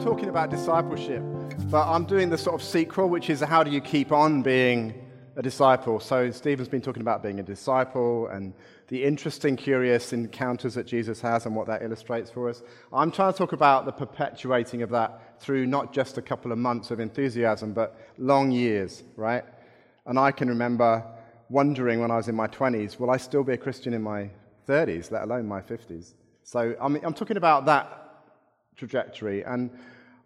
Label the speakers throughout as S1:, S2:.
S1: I'm talking about discipleship, but I'm doing the sort of sequel, which is how do you keep on being a disciple. So, Stephen's been talking about being a disciple and the interesting, curious encounters that Jesus has and what that illustrates for us. I'm trying to talk about the perpetuating of that through not just a couple of months of enthusiasm, but long years, right? And I can remember wondering when I was in my 20s, will I still be a Christian in my 30s, let alone my 50s? So I'm, I'm talking about that trajectory. And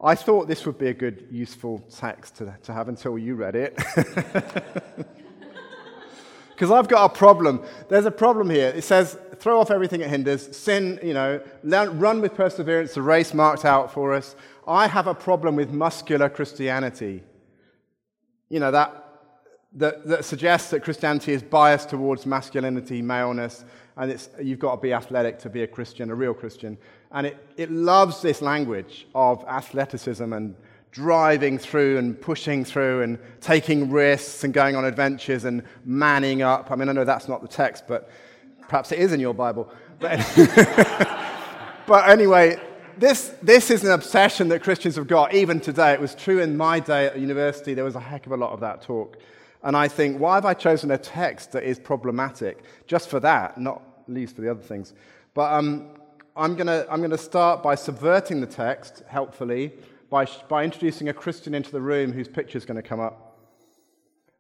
S1: I thought this would be a good, useful text to, to have until you read it. Because I've got a problem. There's a problem here. It says, throw off everything that hinders, sin, you know, run with perseverance the race marked out for us. I have a problem with muscular Christianity. You know, that that, that suggests that Christianity is biased towards masculinity, maleness, and it's, you've got to be athletic to be a Christian, a real Christian. And it, it loves this language of athleticism and driving through and pushing through and taking risks and going on adventures and manning up. I mean, I know that's not the text, but perhaps it is in your Bible. But, but anyway, this, this is an obsession that Christians have got even today. It was true in my day at university. There was a heck of a lot of that talk. And I think, why have I chosen a text that is problematic just for that, not least for the other things? But um, I'm going to I'm gonna start by subverting the text, helpfully, by, by introducing a Christian into the room whose picture is going to come up.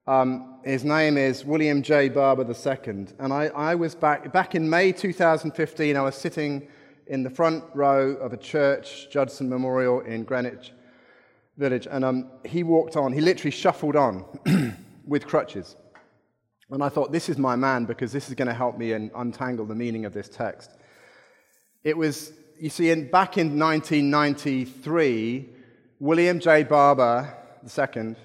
S1: Um, his name is William J. Barber II. And I, I was back, back in May 2015, I was sitting in the front row of a church, Judson Memorial in Greenwich Village, and um, he walked on. He literally shuffled on. with crutches. And I thought, this is my man because this is going to help me untangle the meaning of this text. It was, you see, in, back in 1993, William J. Barber II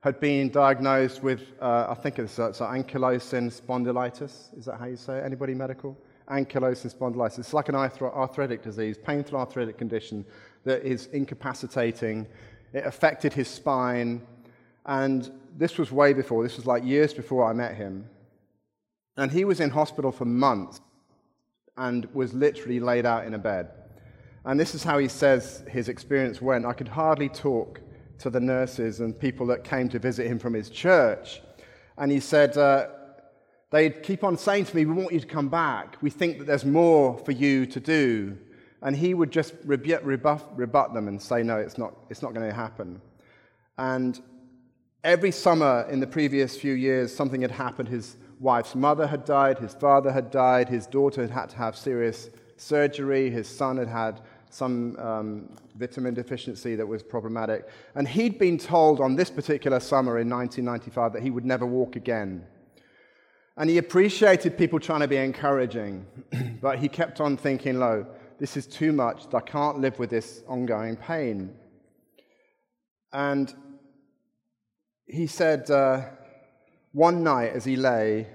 S1: had been diagnosed with, uh, I think it's, uh, it's ankylosing spondylitis. Is that how you say it? Anybody medical? Ankylosing spondylitis. It's like an arthritic disease, painful arthritic condition that is incapacitating. It affected his spine, and this was way before, this was like years before I met him. And he was in hospital for months and was literally laid out in a bed. And this is how he says his experience went. I could hardly talk to the nurses and people that came to visit him from his church. And he said, uh, they'd keep on saying to me, We want you to come back. We think that there's more for you to do. And he would just rebuff, rebut them and say, No, it's not, it's not going to happen. And Every summer in the previous few years, something had happened. His wife's mother had died, his father had died, his daughter had had to have serious surgery, his son had had some um, vitamin deficiency that was problematic. And he'd been told on this particular summer in 1995 that he would never walk again. And he appreciated people trying to be encouraging, but he kept on thinking, lo, this is too much. I can't live with this ongoing pain. And he said, uh, One night as he lay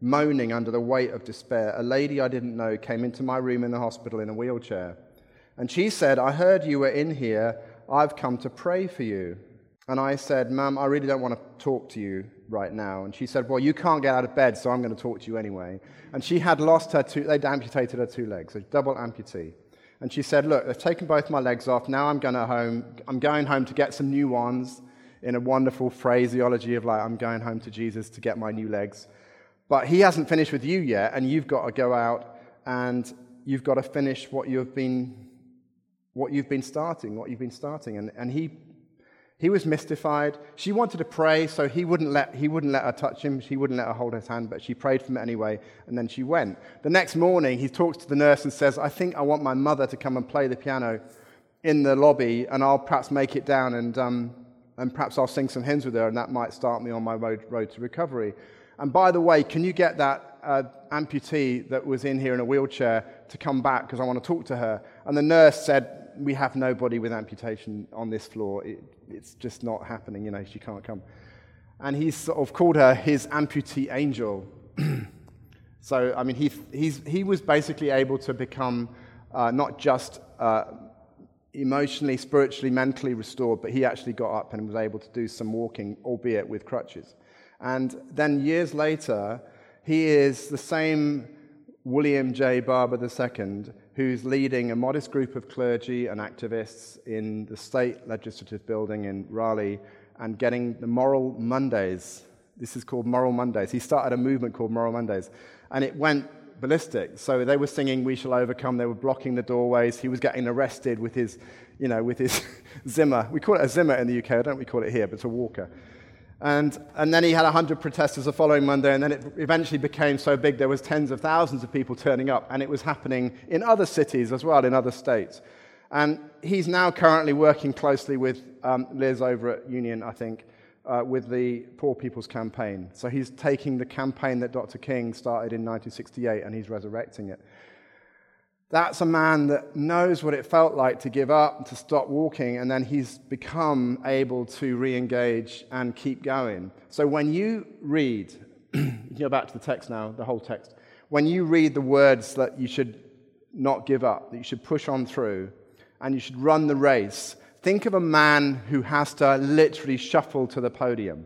S1: moaning under the weight of despair, a lady I didn't know came into my room in the hospital in a wheelchair. And she said, I heard you were in here. I've come to pray for you. And I said, Ma'am, I really don't want to talk to you right now. And she said, Well, you can't get out of bed, so I'm going to talk to you anyway. And she had lost her two, they'd amputated her two legs, a double amputee. And she said, Look, they've taken both my legs off. Now I'm going home. I'm going home to get some new ones in a wonderful phraseology of like, I'm going home to Jesus to get my new legs. But he hasn't finished with you yet, and you've got to go out and you've got to finish what you've been, what you've been starting, what you've been starting. And, and he, he was mystified. She wanted to pray, so he wouldn't, let, he wouldn't let her touch him. She wouldn't let her hold his hand, but she prayed for him anyway, and then she went. The next morning, he talks to the nurse and says, I think I want my mother to come and play the piano in the lobby, and I'll perhaps make it down and um, and perhaps I'll sing some hymns with her, and that might start me on my road, road to recovery. And by the way, can you get that uh, amputee that was in here in a wheelchair to come back because I want to talk to her? And the nurse said, We have nobody with amputation on this floor. It, it's just not happening, you know, she can't come. And he sort of called her his amputee angel. so, I mean, he, he was basically able to become uh, not just uh, emotionally, spiritually, mentally restored, but he actually got up and was able to do some walking, albeit with crutches. And then years later, he is the same William J. Barber II who's leading a modest group of clergy and activists in the state legislative building in Raleigh and getting the Moral Mondays. This is called Moral Mondays. He started a movement called Moral Mondays, and it went ballistic. So they were singing "We Shall Overcome." They were blocking the doorways. He was getting arrested with his, you know, with his Zimmer. We call it a Zimmer in the UK. Don't we call it here, but it's a walker. And, and then he had 100 protesters the following Monday, and then it eventually became so big there was tens of thousands of people turning up, and it was happening in other cities as well, in other states. And he's now currently working closely with um, Liz over at Union, I think, uh, with the Poor People's Campaign. So he's taking the campaign that Dr. King started in 1968 and he's resurrecting it. That's a man that knows what it felt like to give up, to stop walking, and then he's become able to re engage and keep going. So when you read, you go back to the text now, the whole text. When you read the words that you should not give up, that you should push on through, and you should run the race, think of a man who has to literally shuffle to the podium.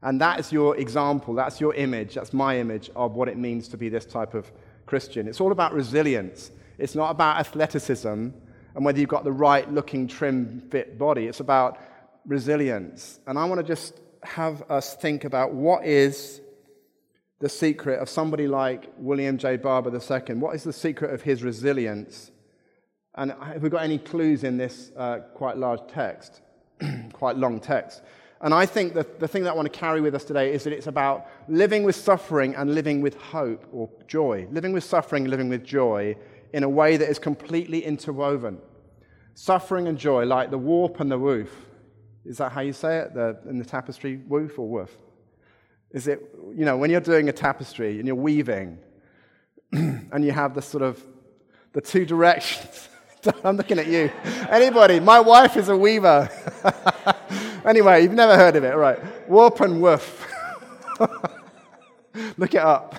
S1: And that is your example, that's your image, that's my image of what it means to be this type of Christian. It's all about resilience. It's not about athleticism and whether you've got the right looking, trim, fit body. It's about resilience. And I want to just have us think about what is the secret of somebody like William J. Barber II? What is the secret of his resilience? And have we got any clues in this uh, quite large text, quite long text? And I think that the thing that I want to carry with us today is that it's about living with suffering and living with hope or joy. Living with suffering, living with joy in a way that is completely interwoven. Suffering and joy, like the warp and the woof. Is that how you say it? The, in the tapestry, woof or woof? Is it, you know, when you're doing a tapestry and you're weaving and you have the sort of the two directions. I'm looking at you. Anybody? My wife is a weaver. anyway, you've never heard of it, right? Warp and woof. Look it up.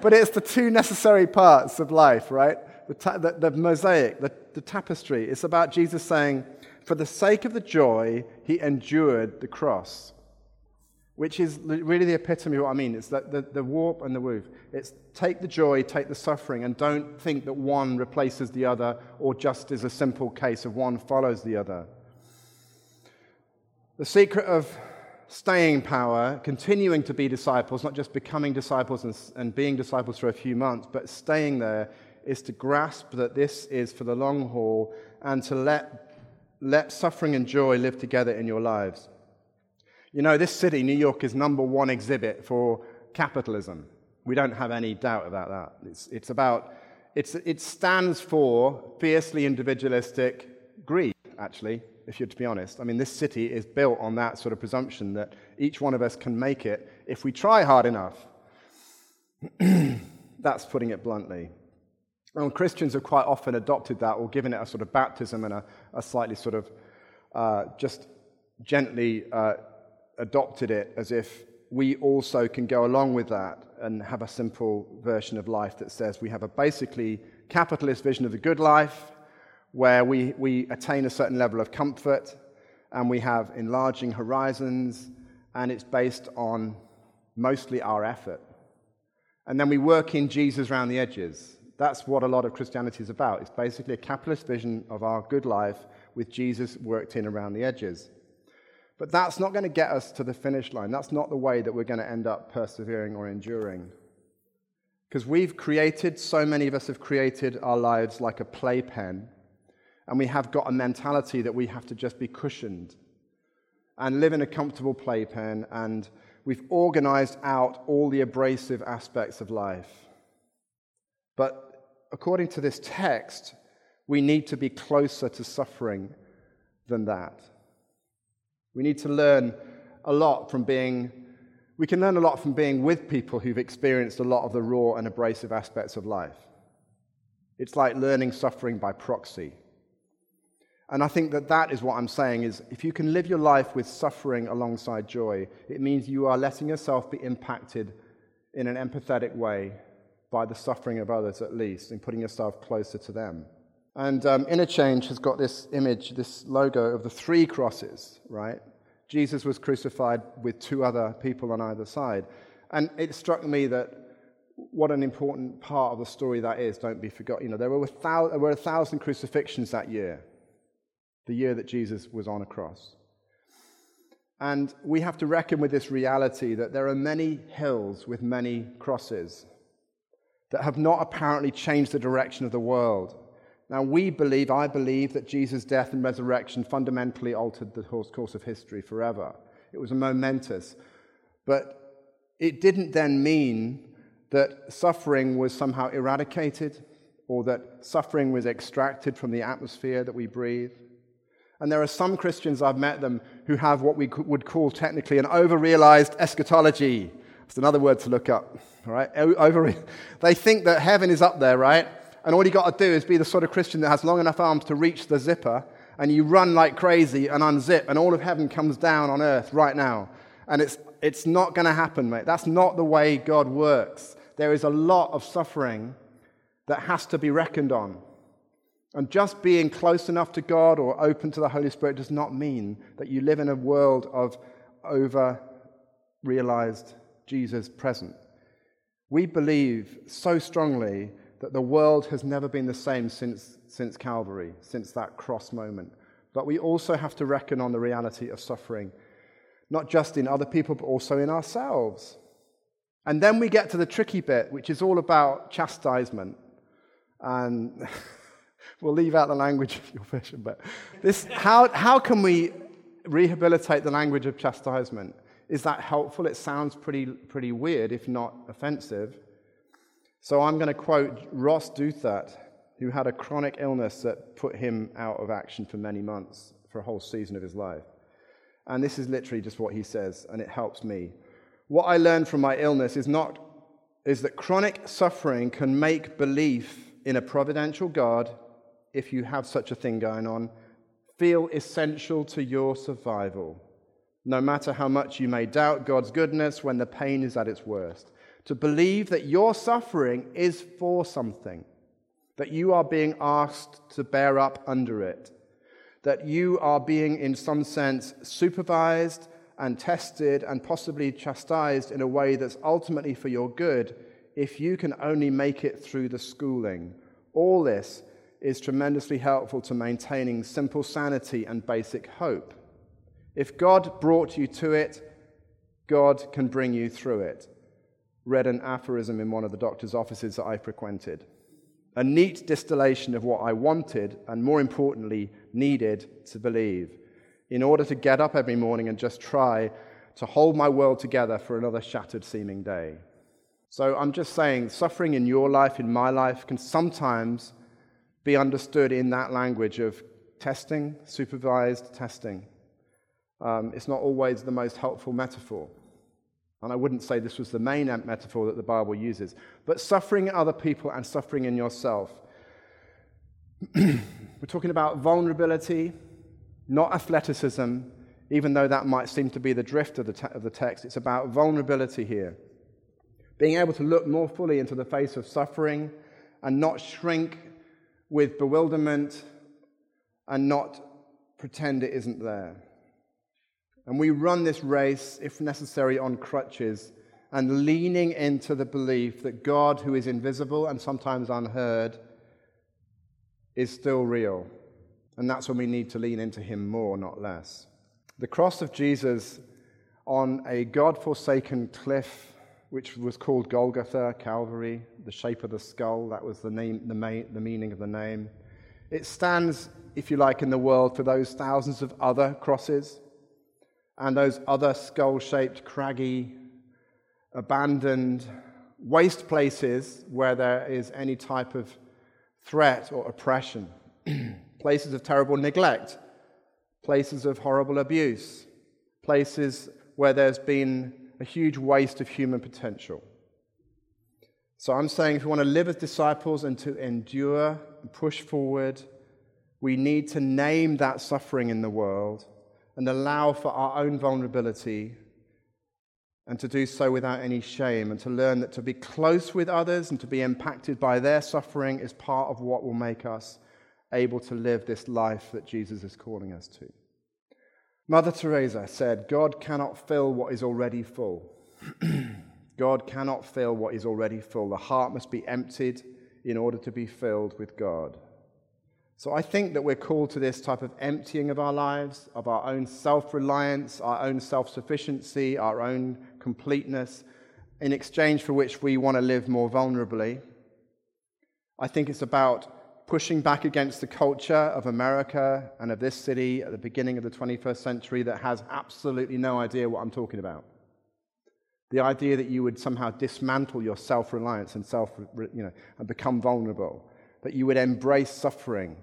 S1: But it's the two necessary parts of life, right? the, ta- the, the mosaic, the, the tapestry. It's about Jesus saying, For the sake of the joy, he endured the cross, which is really the epitome of what I mean. It's the, the, the warp and the woof. It's take the joy, take the suffering, and don't think that one replaces the other or just is a simple case of one follows the other. The secret of staying power, continuing to be disciples, not just becoming disciples and, and, being disciples for a few months, but staying there, is to grasp that this is for the long haul and to let, let suffering and joy live together in your lives. You know, this city, New York, is number one exhibit for capitalism. We don't have any doubt about that. It's, it's about, it's, it stands for fiercely individualistic greed, actually, if you're to be honest. I mean, this city is built on that sort of presumption that each one of us can make it if we try hard enough. That's putting it bluntly. And Christians have quite often adopted that or given it a sort of baptism and a, a slightly sort of uh, just gently uh, adopted it as if we also can go along with that and have a simple version of life that says we have a basically capitalist vision of the good life where we, we attain a certain level of comfort and we have enlarging horizons and it's based on mostly our effort. And then we work in Jesus around the edges. That's what a lot of Christianity is about. It's basically a capitalist vision of our good life with Jesus worked in around the edges. But that's not going to get us to the finish line. That's not the way that we're going to end up persevering or enduring. Because we've created, so many of us have created our lives like a playpen, and we have got a mentality that we have to just be cushioned and live in a comfortable playpen, and we've organized out all the abrasive aspects of life. But according to this text, we need to be closer to suffering than that. We need to learn a lot from being, we can learn a lot from being with people who've experienced a lot of the raw and abrasive aspects of life. It's like learning suffering by proxy. And I think that that is what I'm saying is if you can live your life with suffering alongside joy, it means you are letting yourself be impacted in an empathetic way by the suffering of others at least, and putting yourself closer to them. And um, Interchange has got this image, this logo of the three crosses, right? Jesus was crucified with two other people on either side. And it struck me that what an important part of the story that is. Don't be forgotten. You know, there were, thou- there were a thousand crucifixions that year, the year that Jesus was on a cross. And we have to reckon with this reality that there are many hills with many crosses that have not apparently changed the direction of the world. Now, we believe, I believe, that Jesus' death and resurrection fundamentally altered the course of history forever. It was a momentous. But it didn't then mean that suffering was somehow eradicated or that suffering was extracted from the atmosphere that we breathe. And there are some Christians, I've met them, who have what we would call technically an over realized eschatology. It's another word to look up, right? Over, they think that heaven is up there, right? And all you got to do is be the sort of Christian that has long enough arms to reach the zipper, and you run like crazy and unzip, and all of heaven comes down on earth right now. And it's, it's not going to happen, mate. That's not the way God works. There is a lot of suffering that has to be reckoned on. And just being close enough to God or open to the Holy Spirit does not mean that you live in a world of over realized Jesus present. We believe so strongly that the world has never been the same since, since Calvary, since that cross moment. But we also have to reckon on the reality of suffering, not just in other people, but also in ourselves. And then we get to the tricky bit, which is all about chastisement. And we'll leave out the language of your version, but this, how, how can we rehabilitate the language of chastisement? Is that helpful? It sounds pretty, pretty weird, if not offensive. So I'm going to quote Ross Douthat, who had a chronic illness that put him out of action for many months, for a whole season of his life. And this is literally just what he says, and it helps me. What I learned from my illness is not is that chronic suffering can make belief in a providential God, if you have such a thing going on, feel essential to your survival, no matter how much you may doubt God's goodness when the pain is at its worst to believe that your suffering is for something, that you are being asked to bear up under it, that you are being, in some sense, supervised and tested and possibly chastised in a way that's ultimately for your good if you can only make it through the schooling. All this is tremendously helpful to maintaining simple sanity and basic hope. If God brought you to it, God can bring you through it read an aphorism in one of the doctor's offices that I frequented. A neat distillation of what I wanted, and more importantly, needed to believe, in order to get up every morning and just try to hold my world together for another shattered seeming day. So I'm just saying, suffering in your life, in my life, can sometimes be understood in that language of testing, supervised testing. Um, it's not always the most helpful metaphor. And I wouldn't say this was the main metaphor that the Bible uses, but suffering in other people and suffering in yourself. We're talking about vulnerability, not athleticism, even though that might seem to be the drift of the, te- of the text. It's about vulnerability here. Being able to look more fully into the face of suffering and not shrink with bewilderment and not pretend it isn't there. And we run this race, if necessary, on crutches and leaning into the belief that God, who is invisible and sometimes unheard, is still real. And that's when we need to lean into Him more, not less. The cross of Jesus on a God forsaken cliff, which was called Golgotha, Calvary, the shape of the skull, that was the, name, the, the meaning of the name. It stands, if you like, in the world for those thousands of other crosses and those other skull shaped, craggy, abandoned, waste places where there is any type of threat or oppression, places of terrible neglect, places of horrible abuse, places where there's been a huge waste of human potential. So I'm saying if we want to live as disciples and to endure and push forward, we need to name that suffering in the world and allow for our own vulnerability and to do so without any shame, and to learn that to be close with others and to be impacted by their suffering is part of what will make us able to live this life that Jesus is calling us to. Mother Teresa said, God cannot fill what is already full. God cannot fill what is already full. The heart must be emptied in order to be filled with God. So I think that we're called to this type of emptying of our lives, of our own self reliance, our own self sufficiency, our own completeness, in exchange for which we want to live more vulnerably. I think it's about pushing back against the culture of America and of this city at the beginning of the 21st century that has absolutely no idea what I'm talking about. The idea that you would somehow dismantle your self reliance and, self, you know, and become vulnerable, that you would embrace suffering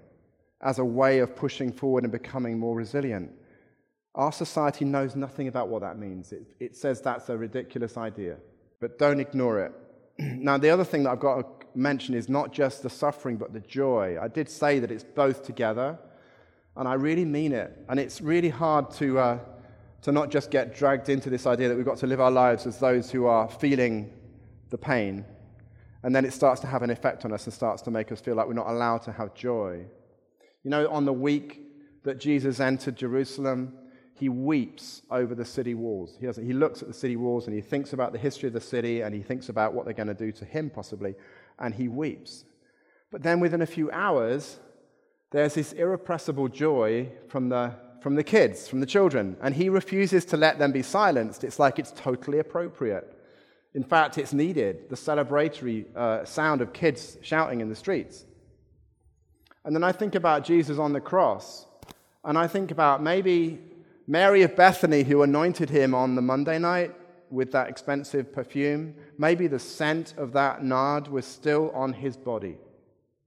S1: as a way of pushing forward and becoming more resilient. Our society knows nothing about what that means. It, it says that's a ridiculous idea, but don't ignore it. now, the other thing that I've got to mention is not just the suffering, but the joy. I did say that it's both together, and I really mean it. And it's really hard to, uh, to not just get dragged into this idea that we've got to live our lives as those who are feeling the pain, and then it starts to have an effect on us and starts to make us feel like we're not allowed to have joy. You know, on the week that Jesus entered Jerusalem, he weeps over the city walls. He, he looks at the city walls and he thinks about the history of the city and he thinks about what they're going to do to him, possibly, and he weeps. But then within a few hours, there's this irrepressible joy from the, from the kids, from the children, and he refuses to let them be silenced. It's like it's totally appropriate. In fact, it's needed the celebratory uh, sound of kids shouting in the streets. And then I think about Jesus on the cross, and I think about maybe Mary of Bethany, who anointed him on the Monday night with that expensive perfume. Maybe the scent of that nard was still on his body,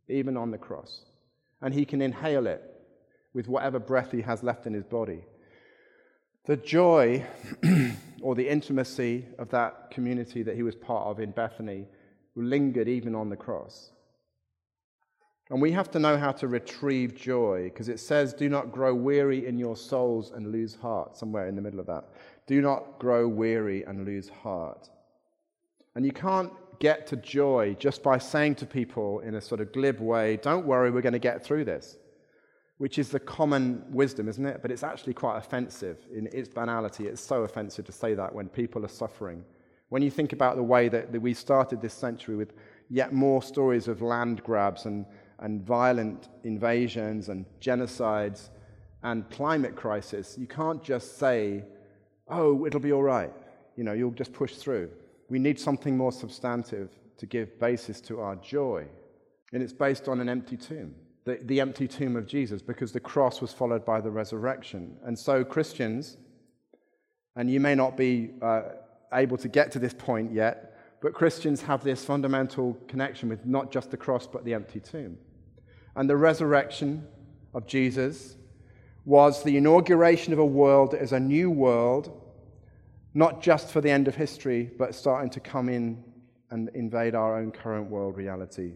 S1: even on the cross. And he can inhale it with whatever breath he has left in his body. The joy or the intimacy of that community that he was part of in Bethany lingered even on the cross. And we have to know how to retrieve joy because it says, Do not grow weary in your souls and lose heart, somewhere in the middle of that. Do not grow weary and lose heart. And you can't get to joy just by saying to people in a sort of glib way, Don't worry, we're going to get through this, which is the common wisdom, isn't it? But it's actually quite offensive in its banality. It's so offensive to say that when people are suffering. When you think about the way that, that we started this century with yet more stories of land grabs and and violent invasions and genocides and climate crisis, you can't just say, oh, it'll be all right. You know, you'll just push through. We need something more substantive to give basis to our joy. And it's based on an empty tomb, the, the empty tomb of Jesus, because the cross was followed by the resurrection. And so, Christians, and you may not be uh, able to get to this point yet, but Christians have this fundamental connection with not just the cross, but the empty tomb and the resurrection of Jesus was the inauguration of a world as a new world, not just for the end of history, but starting to come in and invade our own current world reality.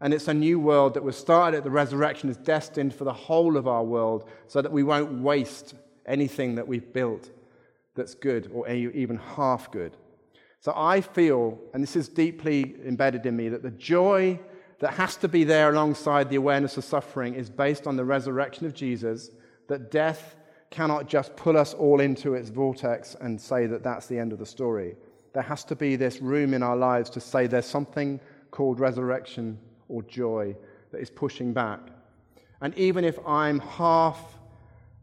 S1: And it's a new world that was started at the resurrection, is destined for the whole of our world, so that we won't waste anything that we've built that's good or even half good. So I feel, and this is deeply embedded in me, that the joy that has to be there alongside the awareness of suffering is based on the resurrection of Jesus, that death cannot just pull us all into its vortex and say that that's the end of the story. There has to be this room in our lives to say there's something called resurrection or joy that is pushing back. And even if I'm half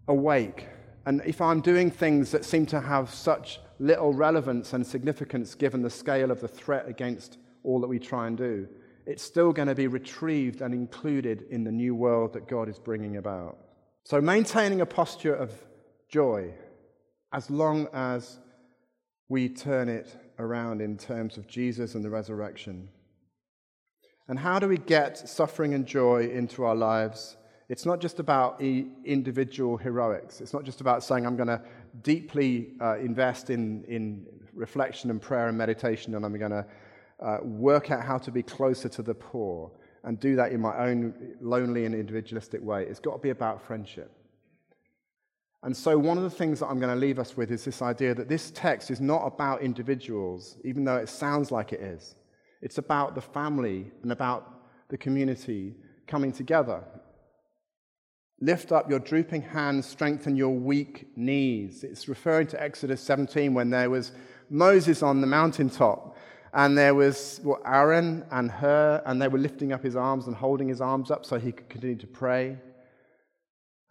S1: awake, and if I'm doing things that seem to have such little relevance and significance given the scale of the threat against all that we try and do, it's still going to be retrieved and included in the new world that God is bringing about. So, maintaining a posture of joy as long as we turn it around in terms of Jesus and the resurrection. And how do we get suffering and joy into our lives? It's not just about individual heroics. It's not just about saying, I'm going to deeply uh, invest in, in reflection and prayer and meditation, and I'm going to uh, work out how to be closer to the poor and do that in my own lonely and individualistic way. It's got to be about friendship. And so, one of the things that I'm going to leave us with is this idea that this text is not about individuals, even though it sounds like it is. It's about the family and about the community coming together. Lift up your drooping hands, strengthen your weak knees. It's referring to Exodus 17 when there was Moses on the mountaintop, and there was well, Aaron and Hur, and they were lifting up his arms and holding his arms up so he could continue to pray.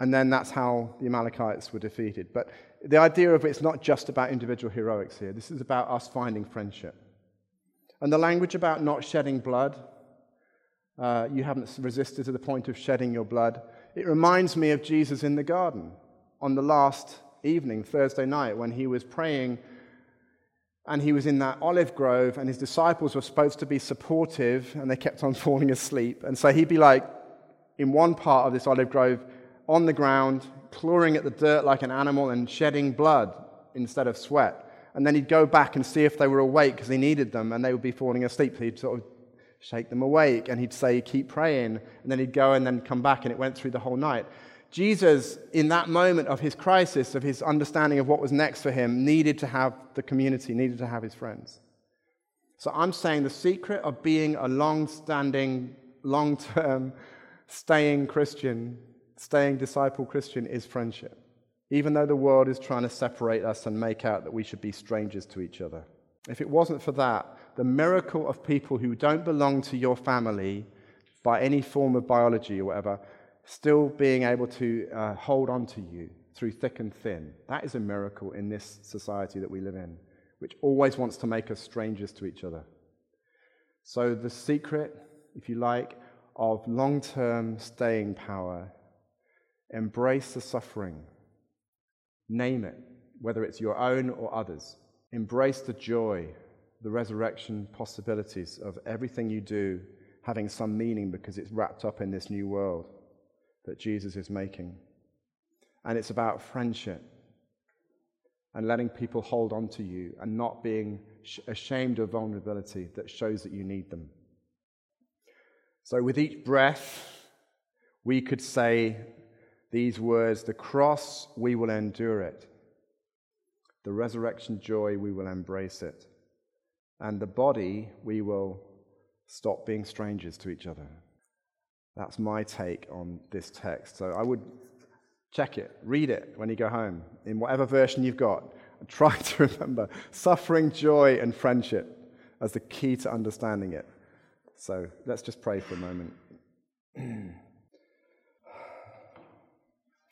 S1: And then that's how the Amalekites were defeated. But the idea of it's not just about individual heroics here, this is about us finding friendship. And the language about not shedding blood, uh, you haven't resisted to the point of shedding your blood. It reminds me of Jesus in the garden on the last evening, Thursday night, when he was praying and he was in that olive grove, and his disciples were supposed to be supportive, and they kept on falling asleep. And so he'd be like in one part of this olive grove on the ground, clawing at the dirt like an animal and shedding blood instead of sweat. And then he'd go back and see if they were awake because he needed them, and they would be falling asleep. So he'd sort of shake them awake, and he'd say, Keep praying. And then he'd go and then come back, and it went through the whole night. Jesus, in that moment of his crisis, of his understanding of what was next for him, needed to have the community, needed to have his friends. So I'm saying the secret of being a long standing, long term, staying Christian, staying disciple Christian is friendship. Even though the world is trying to separate us and make out that we should be strangers to each other. If it wasn't for that, the miracle of people who don't belong to your family by any form of biology or whatever still being able to uh, hold on to you through thick and thin. That is a miracle in this society that we live in, which always wants to make us strangers to each other. So, the secret, if you like, of long term staying power embrace the suffering, name it, whether it's your own or others. Embrace the joy, the resurrection possibilities of everything you do having some meaning because it's wrapped up in this new world that Jesus is making. And it's about friendship and letting people hold on to you and not being ashamed of vulnerability that shows that you need them. So, with each breath, we could say these words The cross, we will endure it. The resurrection joy, we will embrace it. And the body, we will stop being strangers to each other. That's my take on this text. So I would check it, read it when you go home, in whatever version you've got, and try to remember suffering, joy, and friendship as the key to understanding it. So let's just pray for a moment.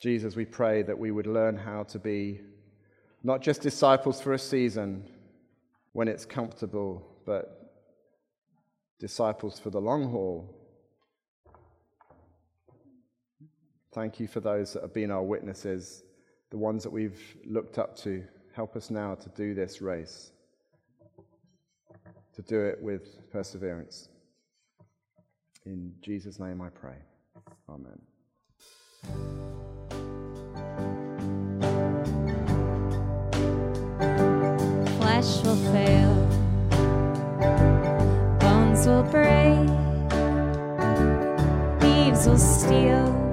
S1: Jesus, we pray that we would learn how to be not just disciples for a season when it's comfortable, but disciples for the long haul Thank you for those that have been our witnesses, the ones that we've looked up to. Help us now to do this race, to do it with perseverance. In Jesus' name I pray. Amen.
S2: Flesh will fail, bones will break, leaves will steal